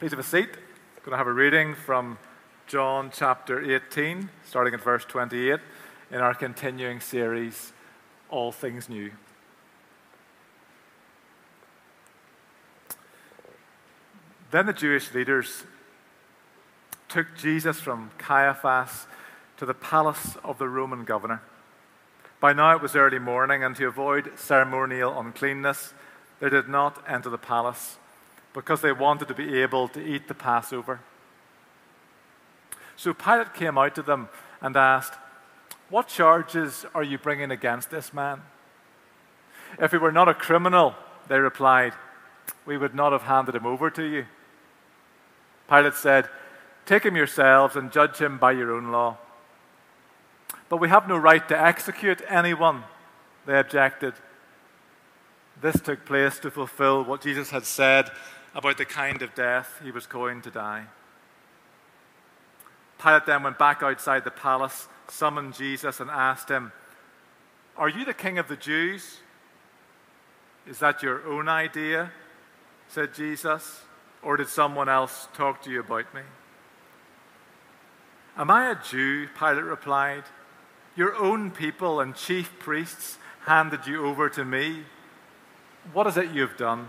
Please have a seat. I'm going to have a reading from John chapter 18, starting at verse 28, in our continuing series, All Things New. Then the Jewish leaders took Jesus from Caiaphas to the palace of the Roman governor. By now it was early morning, and to avoid ceremonial uncleanness, they did not enter the palace because they wanted to be able to eat the Passover. So Pilate came out to them and asked, What charges are you bringing against this man? If he were not a criminal, they replied, we would not have handed him over to you. Pilate said, Take him yourselves and judge him by your own law. But we have no right to execute anyone, they objected. This took place to fulfill what Jesus had said about the kind of death he was going to die. Pilate then went back outside the palace, summoned Jesus, and asked him, Are you the king of the Jews? Is that your own idea? said Jesus. Or did someone else talk to you about me? Am I a Jew? Pilate replied. Your own people and chief priests handed you over to me. What is it you've done?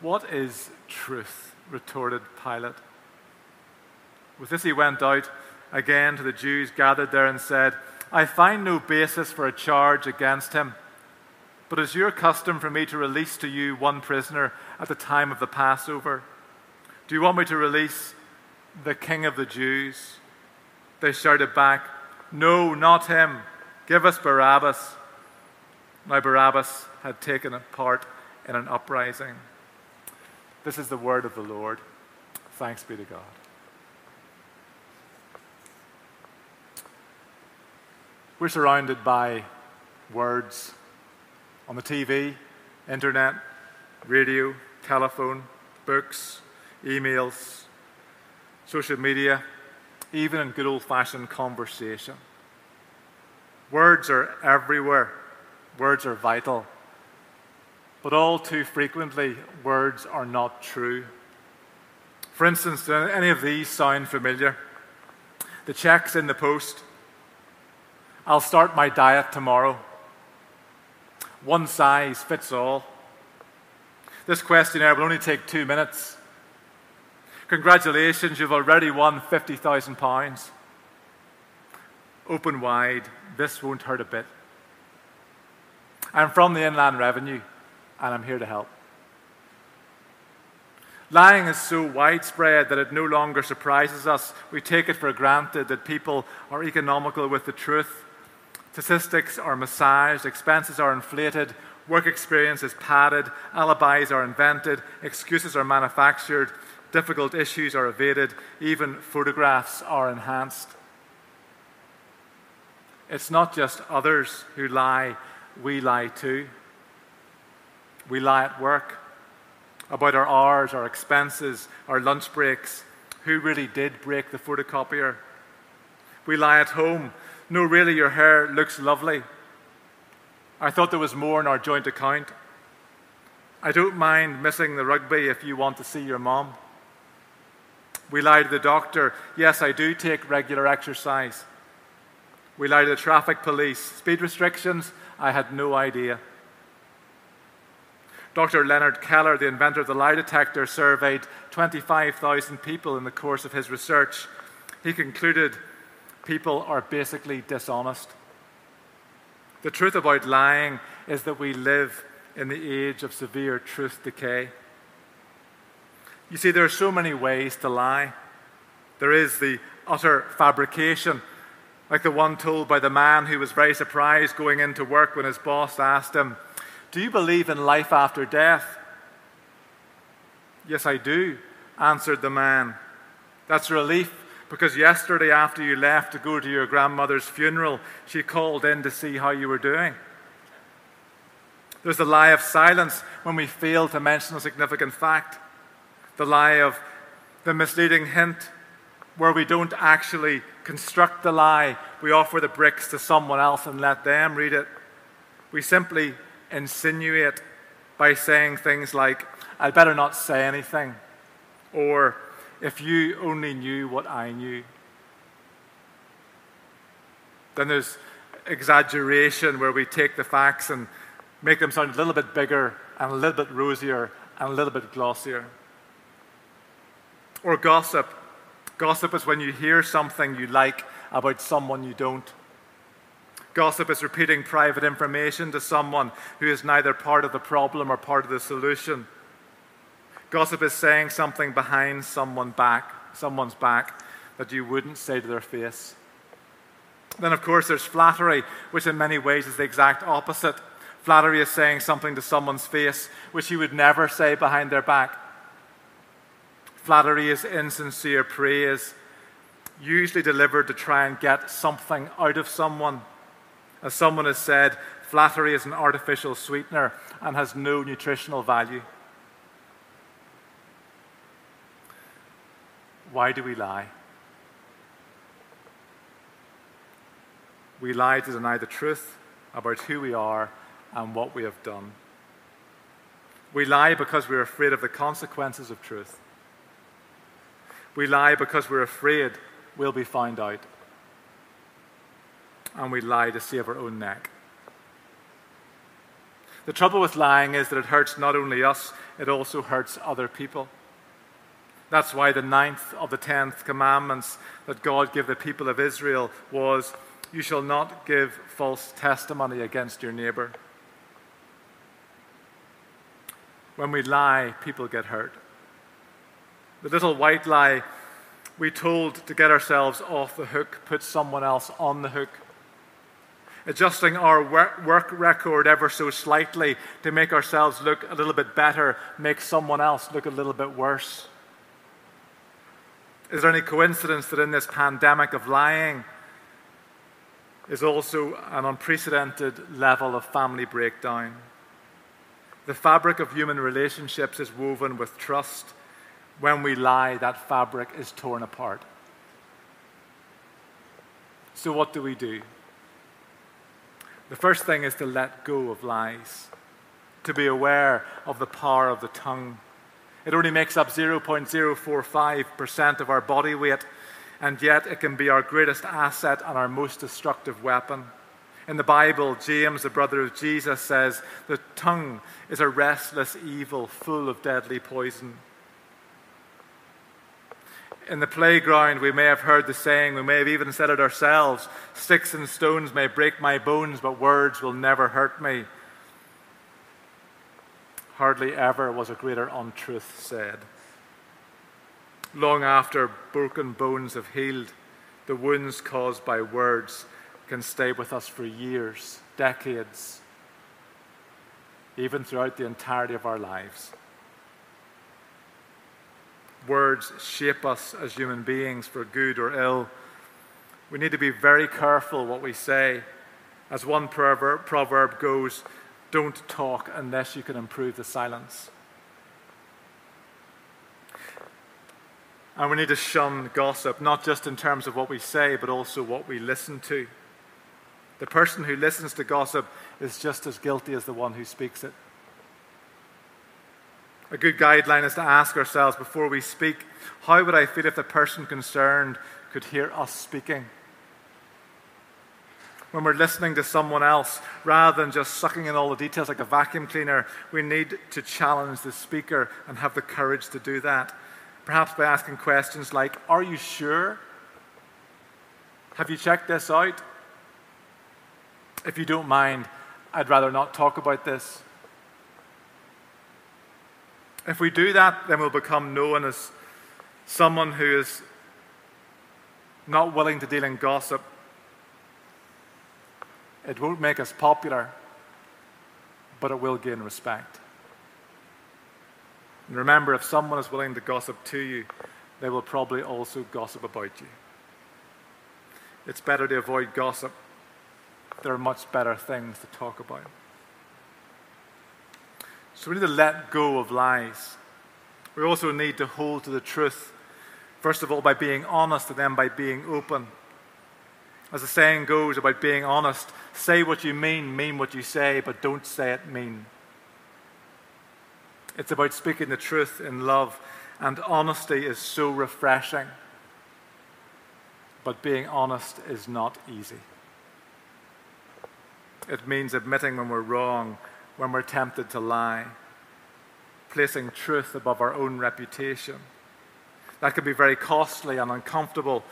What is truth? retorted Pilate. With this, he went out again to the Jews gathered there and said, I find no basis for a charge against him. But it's your custom for me to release to you one prisoner at the time of the Passover. Do you want me to release the king of the Jews? They shouted back, No, not him. Give us Barabbas. Now, Barabbas had taken part in an uprising. This is the word of the Lord. Thanks be to God. We're surrounded by words on the TV, internet, radio, telephone, books, emails, social media, even in good old fashioned conversation. Words are everywhere, words are vital. But all too frequently, words are not true. For instance, do any of these sound familiar? The check's in the post. I'll start my diet tomorrow. One size fits all. This questionnaire will only take two minutes. Congratulations, you've already won £50,000. Open wide, this won't hurt a bit. I'm from the Inland Revenue and I'm here to help. Lying is so widespread that it no longer surprises us. We take it for granted that people are economical with the truth. Statistics are massaged, expenses are inflated, work experience is padded, alibis are invented, excuses are manufactured, difficult issues are evaded, even photographs are enhanced. It's not just others who lie, we lie too. We lie at work about our hours, our expenses, our lunch breaks, who really did break the photocopier. We lie at home. No, really, your hair looks lovely. I thought there was more in our joint account. I don't mind missing the rugby if you want to see your mom. We lie to the doctor. Yes, I do take regular exercise. We lie to the traffic police. Speed restrictions? I had no idea. Dr. Leonard Keeler, the inventor of the lie detector, surveyed 25,000 people in the course of his research. He concluded people are basically dishonest. The truth about lying is that we live in the age of severe truth decay. You see, there are so many ways to lie. There is the utter fabrication, like the one told by the man who was very surprised going into work when his boss asked him, do you believe in life after death? Yes, I do. answered the man. That's relief because yesterday, after you left to go to your grandmother's funeral, she called in to see how you were doing. There's the lie of silence when we fail to mention a significant fact, the lie of the misleading hint where we don't actually construct the lie. We offer the bricks to someone else and let them read it. We simply insinuate by saying things like, I'd better not say anything, or if you only knew what I knew. Then there's exaggeration where we take the facts and make them sound a little bit bigger and a little bit rosier and a little bit glossier. Or gossip. Gossip is when you hear something you like about someone you don't. Gossip is repeating private information to someone who is neither part of the problem or part of the solution. Gossip is saying something behind someone back, someone's back that you wouldn't say to their face. Then, of course, there's flattery, which in many ways is the exact opposite. Flattery is saying something to someone's face which you would never say behind their back. Flattery is insincere praise, usually delivered to try and get something out of someone. As someone has said, flattery is an artificial sweetener and has no nutritional value. Why do we lie? We lie to deny the truth about who we are and what we have done. We lie because we're afraid of the consequences of truth. We lie because we're afraid we'll be found out. And we lie to save our own neck. The trouble with lying is that it hurts not only us, it also hurts other people. That's why the ninth of the tenth commandments that God gave the people of Israel was You shall not give false testimony against your neighbor. When we lie, people get hurt. The little white lie we told to get ourselves off the hook puts someone else on the hook. Adjusting our work record ever so slightly to make ourselves look a little bit better makes someone else look a little bit worse. Is there any coincidence that in this pandemic of lying is also an unprecedented level of family breakdown? The fabric of human relationships is woven with trust. When we lie, that fabric is torn apart. So, what do we do? The first thing is to let go of lies, to be aware of the power of the tongue it only makes up 0.045% of our body weight, and yet it can be our greatest asset and our most destructive weapon. In the Bible, James, the brother of Jesus, says, The tongue is a restless evil full of deadly poison. In the playground, we may have heard the saying, we may have even said it ourselves sticks and stones may break my bones, but words will never hurt me. Hardly ever was a greater untruth said. Long after broken bones have healed, the wounds caused by words can stay with us for years, decades, even throughout the entirety of our lives. Words shape us as human beings for good or ill. We need to be very careful what we say. As one proverb, goes, don't talk unless you can improve the silence. And we need to shun gossip, not just in terms of what we say, but also what we listen to. The person who listens to gossip is just as guilty as the one who speaks it. A good guideline is to ask ourselves before we speak how would I feel if the person concerned could hear us speaking? when we're listening to someone else, rather than just sucking in all the details like a vacuum cleaner, we need to challenge the speaker and have the courage to do that. Perhaps by asking questions like Are you sure? Have you checked this out? If you don't mind, I'd rather not talk about this. If we do that, then we'll become known as someone who is not willing to deal in gossip it won't make us popular, but it will gain respect. And remember, if someone is willing to gossip to you, they will probably also gossip about you. It's better to avoid gossip. There are much better things to talk about. So we need to let go of lies. We also need to hold to the truth, first of all, by being honest and then by being open. As the saying goes about being honest, say what you mean, mean what you say, but don't say it mean. It's about speaking the truth in love, and honesty is so refreshing. But being honest is not easy. It means admitting when we're wrong, when we're tempted to lie, placing truth above our own reputation. That can be very costly and uncomfortable,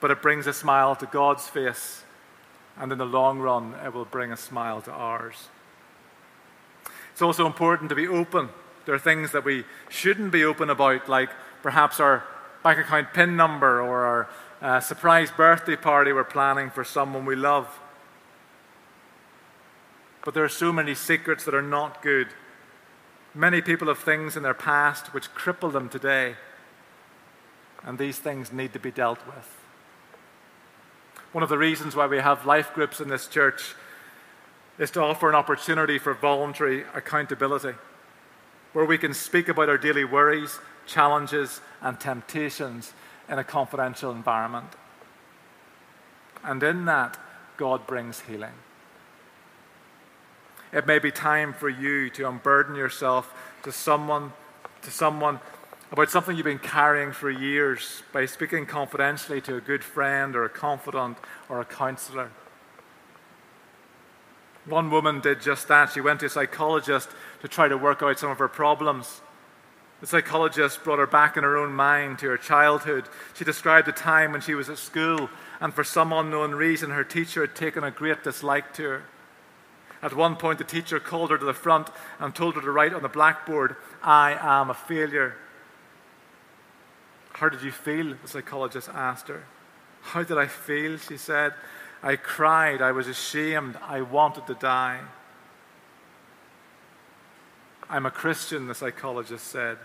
but it brings a smile to God's face, and in the long run, it will bring a smile to ours. It's also important to be open there are things that we shouldn't be open about, like perhaps our bank account PIN number or our uh, surprise birthday party we're planning for someone we love. But there are so many secrets that are not good. Many people have things in their past which cripple them today, and these things need to be dealt with. One of the reasons why we have life groups in this church is to offer an opportunity for voluntary accountability where we can speak about our daily worries, challenges, and temptations in a confidential environment. And in that, God brings healing. It may be time for you to unburden yourself to someone, to someone about something you've been carrying for years by speaking confidentially to a good friend or a confidant or a counselor. One woman did just that. She went to a psychologist to try to work out some of her problems. The psychologist brought her back in her own mind to her childhood. She described a time when she was at school, and for some unknown reason, her teacher had taken a great dislike to her. At one point, the teacher called her to the front and told her to write on the blackboard, I am a failure. How did you feel? The psychologist asked her. How did I feel? She said. I cried. I was ashamed. I wanted to die. I'm a Christian, the psychologist said.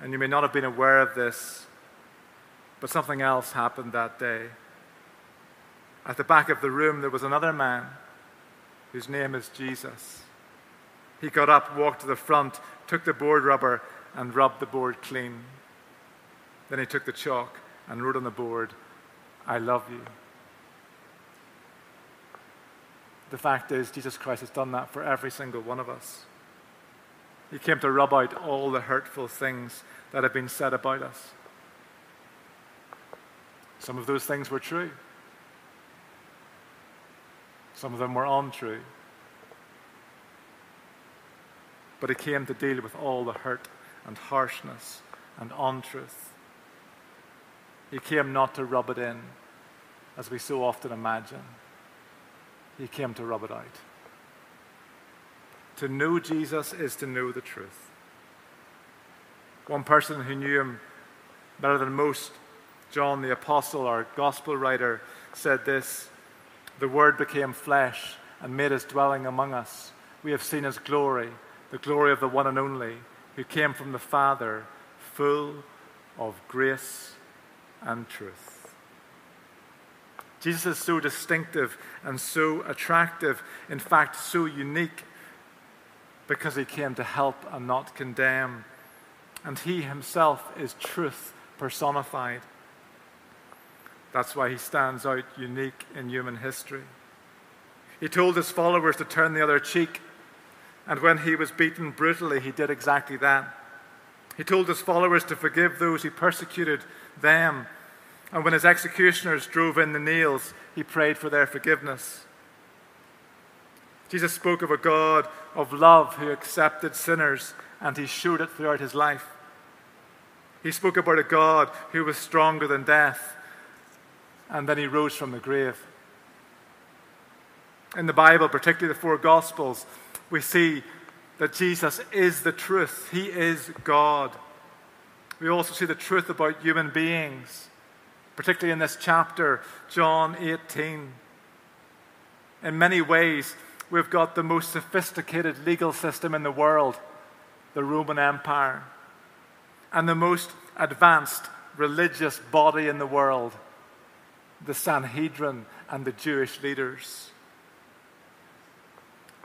And you may not have been aware of this, but something else happened that day. At the back of the room, there was another man whose name is Jesus. He got up, walked to the front, took the board rubber, and rubbed the board clean. Then he took the chalk and wrote on the board, I love you. The fact is, Jesus Christ has done that for every single one of us. He came to rub out all the hurtful things that have been said about us. Some of those things were true, some of them were untrue. But he came to deal with all the hurt and harshness and untruth. He came not to rub it in, as we so often imagine he came to rub it out. To know Jesus is to know the truth. One person who knew him better than most, John the Apostle, our gospel writer, said this The Word became flesh and made his dwelling among us. We have seen his glory, the glory of the one and only, who came from the Father, full of grace and truth. Jesus is so distinctive and so attractive, in fact, so unique, because he came to help and not condemn. And he himself is truth personified. That's why he stands out unique in human history. He told his followers to turn the other cheek, and when he was beaten brutally, he did exactly that. He told his followers to forgive those who persecuted them and when his executioners drove in the nails, he prayed for their forgiveness. Jesus spoke of a God of love who accepted sinners, and he showed it throughout his life. He spoke about a God who was stronger than death, and then he rose from the grave. In the Bible, particularly the four Gospels, we see that Jesus is the truth. He is God. We also see the truth about human beings particularly in this chapter, John 18. In many ways, we've got the most sophisticated legal system in the world. the Roman Empire, and the most advanced religious body in the world, the Sanhedrin and the Jewish leaders.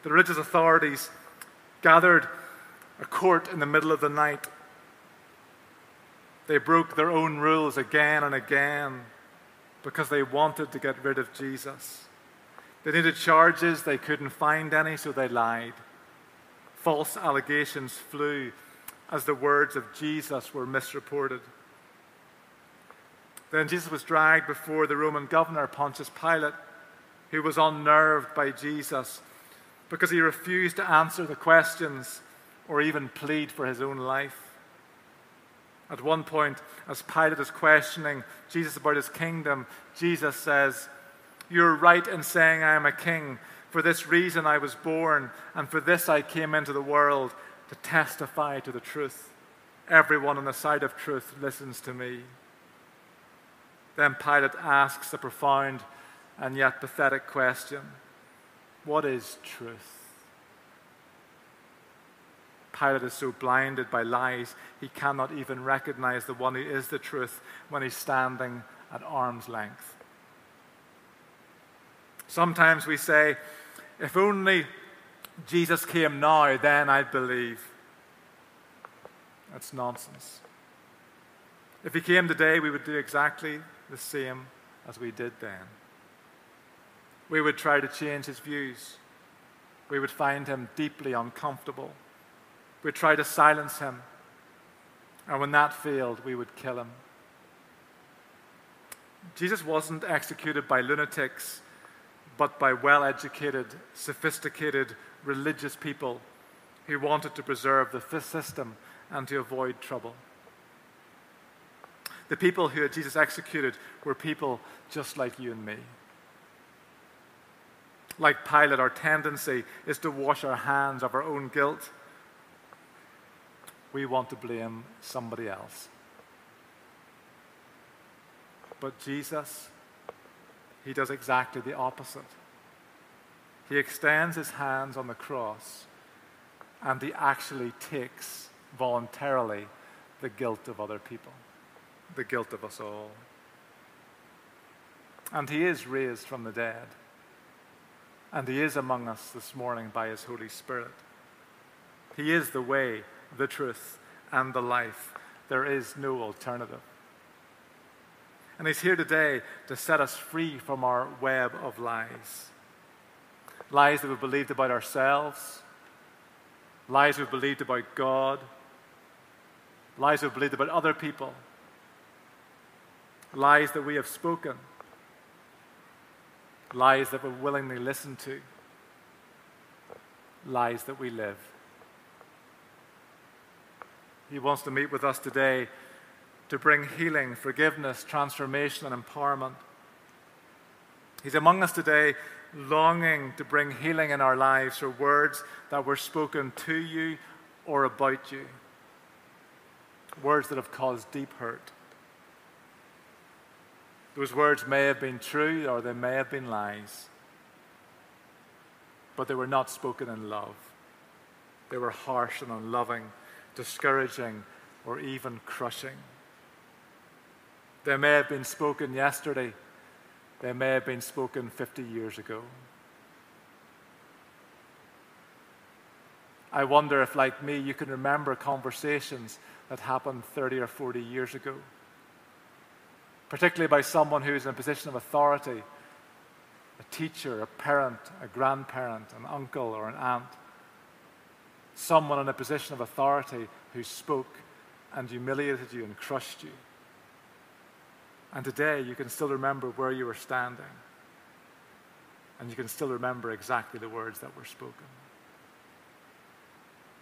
The religious authorities gathered a court in the middle of the night. They broke their own rules again and again because they wanted to get rid of Jesus. They needed charges, they couldn't find any, so they lied. False allegations flew as the words of Jesus were misreported. Then Jesus was dragged before the Roman governor, Pontius Pilate, who was unnerved by Jesus because he refused to answer the questions or even plead for his own life. At one point, as Pilate is questioning Jesus about his kingdom, Jesus says, You're right in saying I am a king. For this reason I was born, and for this I came into the world to testify to the truth. Everyone on the side of truth listens to me. Then Pilate asks a profound and yet pathetic question What is truth? Pilate is so blinded by lies, he cannot even recognize the one who is the truth when he's standing at arm's length. Sometimes we say, if only Jesus came now, then I'd believe. That's nonsense. If he came today, we would do exactly the same as we did then. We would try to change his views. We would find him deeply uncomfortable. We'd try to silence him. And when that failed, we would kill him. Jesus wasn't executed by lunatics, but by well educated, sophisticated, religious people who wanted to preserve the system and to avoid trouble. The people who Jesus executed were people just like you and me. Like Pilate, our tendency is to wash our hands of our own guilt. We want to blame somebody else. But Jesus, he does exactly the opposite. He extends his hands on the cross and he actually takes voluntarily the guilt of other people the guilt of us all. And he is raised from the dead. And he is among us this morning by his Holy Spirit. He is the way, the truth, and the life. There is no alternative. And he's here today to set us free from our web of lies. Lies that we've believed about ourselves, lies we've believed about God, lies we've believed about other people lies that we have spoken, lies that we willingly listen to, lies that we live. He wants to meet with us today to bring healing, forgiveness, transformation, and empowerment. He's among us today, longing to bring healing in our lives for words that were spoken to you or about you, words that have caused deep hurt. Those words may have been true or they may have been lies, but they were not spoken in love. They were harsh and unloving, discouraging, or even crushing. They may have been spoken yesterday, they may have been spoken 50 years ago. I wonder if, like me, you can remember conversations that happened 30 or 40 years ago particularly by someone who's in a position of authority a teacher, a parent, a grandparent, an uncle, or an aunt. Someone in a position of authority who spoke and humiliated you and crushed you. And today you can still remember where you were standing. And you can still remember exactly the words that were spoken.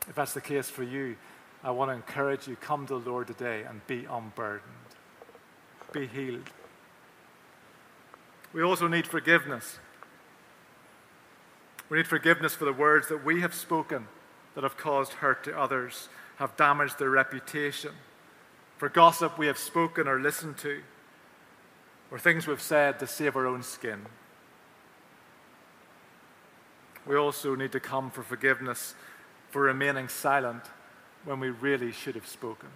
If that's the case for you, I want to encourage you come to the Lord today and be unburdened be healed. We also need forgiveness. We need forgiveness for the words that we have spoken that have caused hurt to others, have damaged their reputation, for gossip we have spoken or listened to, or things we've said to save our own skin. We also need to come for forgiveness for remaining silent when we really should have spoken.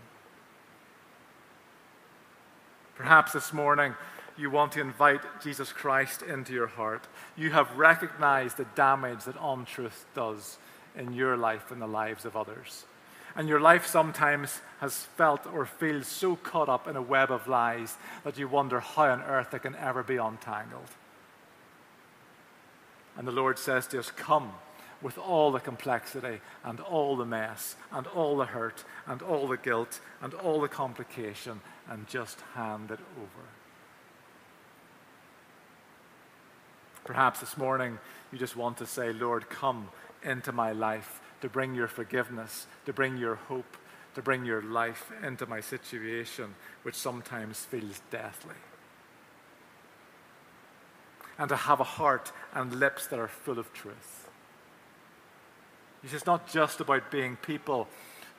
Perhaps this morning you want to invite Jesus Christ into your heart. You have recognized the damage that untruth does in your life and the lives of others. And your life sometimes has felt or feels so caught up in a web of lies that you wonder how on earth it can ever be untangled. And the Lord says to us, Come with all the complexity and all the mess and all the hurt and all the guilt and all the complication and just hand it over. Perhaps this morning you just want to say, Lord, come into my life to bring your forgiveness, to bring your hope, to bring your life into my situation, which sometimes feels deathly. And to have a heart and lips that are full of truth. It's not just about being people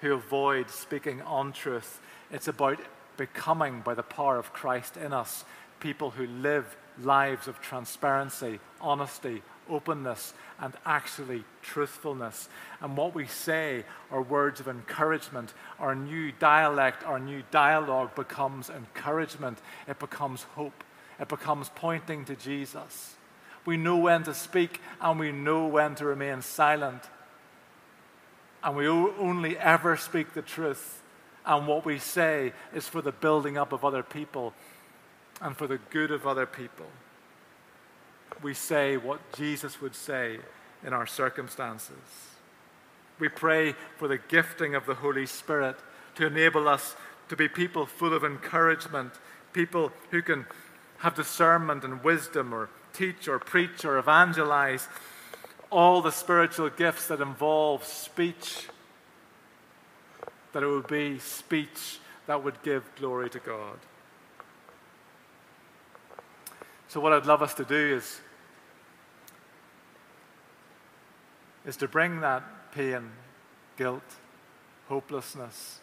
who avoid speaking untruth, it's about becoming, by the power of Christ in us, people who live lives of transparency, honesty, openness, and actually truthfulness. And what we say are words of encouragement. Our new dialect, our new dialogue becomes encouragement, it becomes hope, it becomes pointing to Jesus. We know when to speak and we know when to remain silent. And we only ever speak the truth. And what we say is for the building up of other people and for the good of other people. We say what Jesus would say in our circumstances. We pray for the gifting of the Holy Spirit to enable us to be people full of encouragement, people who can have discernment and wisdom, or teach, or preach, or evangelize, all the spiritual gifts that involve speech, that it would be speech that would give glory to God. So, what I'd love us to do is, is to bring that pain, guilt, hopelessness,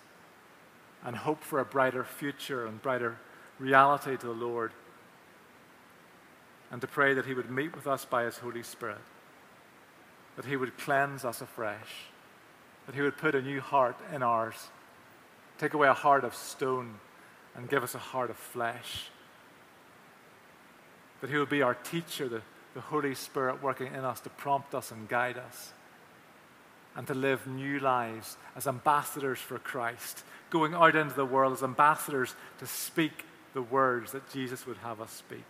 and hope for a brighter future and brighter reality to the Lord, and to pray that He would meet with us by His Holy Spirit, that He would cleanse us afresh, that He would put a new heart in ours, take away a heart of stone, and give us a heart of flesh that He would be our teacher, the, the Holy Spirit working in us to prompt us and guide us, and to live new lives as ambassadors for Christ, going out into the world as ambassadors to speak the words that Jesus would have us speak.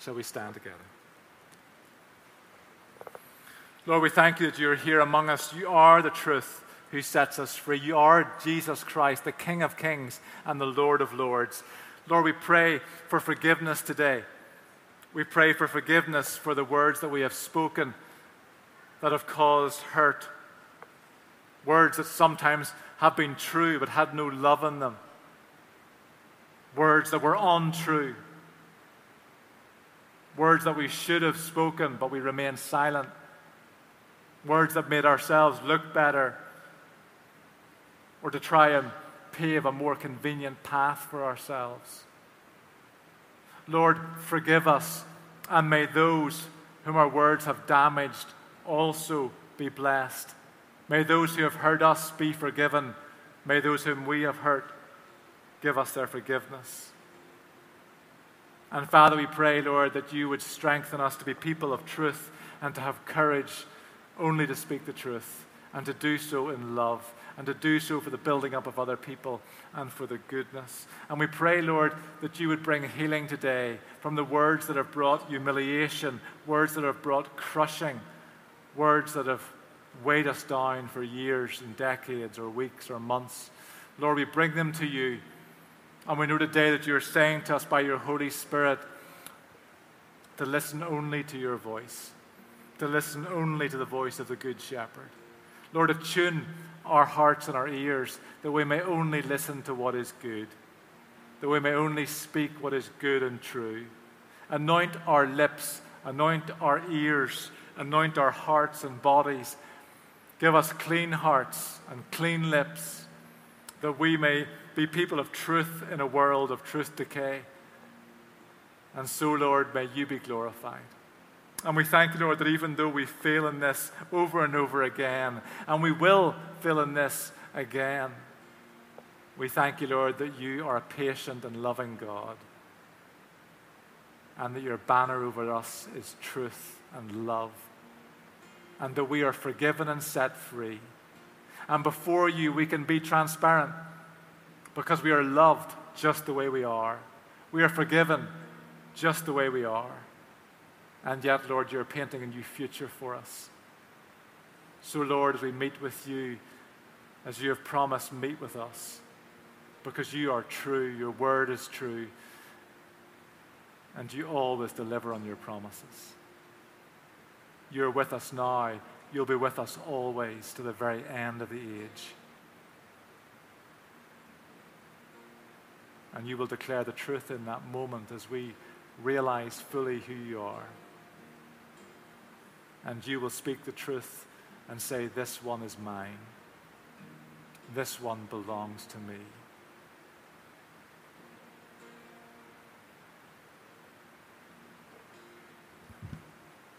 Shall we stand together? Lord, we thank you that you're here among us. You are the truth who sets us free. You are Jesus Christ, the King of kings and the Lord of lords. Lord, we pray for forgiveness today. We pray for forgiveness for the words that we have spoken that have caused hurt. Words that sometimes have been true but had no love in them. Words that were untrue. Words that we should have spoken but we remained silent. Words that made ourselves look better or to try and pave a more convenient path for ourselves. Lord, forgive us, and may those whom our words have damaged also be blessed. May those who have hurt us be forgiven. May those whom we have hurt give us their forgiveness. And Father, we pray, Lord, that you would strengthen us to be people of truth and to have courage only to speak the truth and to do so in love and to do so for the building up of other people and for the goodness. And we pray, Lord, that you would bring healing today from the words that have brought humiliation, words that have brought crushing, words that have weighed us down for years and decades or weeks or months. Lord, we bring them to you. And we know today that you are saying to us by your Holy Spirit to listen only to your voice, to listen only to the voice of the Good Shepherd. Lord, attune our hearts and our ears, that we may only listen to what is good, that we may only speak what is good and true. Anoint our lips, anoint our ears, anoint our hearts and bodies. Give us clean hearts and clean lips, that we may be people of truth in a world of truth decay. And so, Lord, may you be glorified. And we thank you, Lord, that even though we fail in this over and over again, and we will fail in this again, we thank you, Lord, that you are a patient and loving God, and that your banner over us is truth and love, and that we are forgiven and set free. And before you, we can be transparent because we are loved just the way we are. We are forgiven just the way we are. And yet, Lord, you're painting a new future for us. So, Lord, as we meet with you, as you have promised, meet with us. Because you are true, your word is true, and you always deliver on your promises. You're with us now, you'll be with us always to the very end of the age. And you will declare the truth in that moment as we realize fully who you are and you will speak the truth and say, This one is mine. This one belongs to me.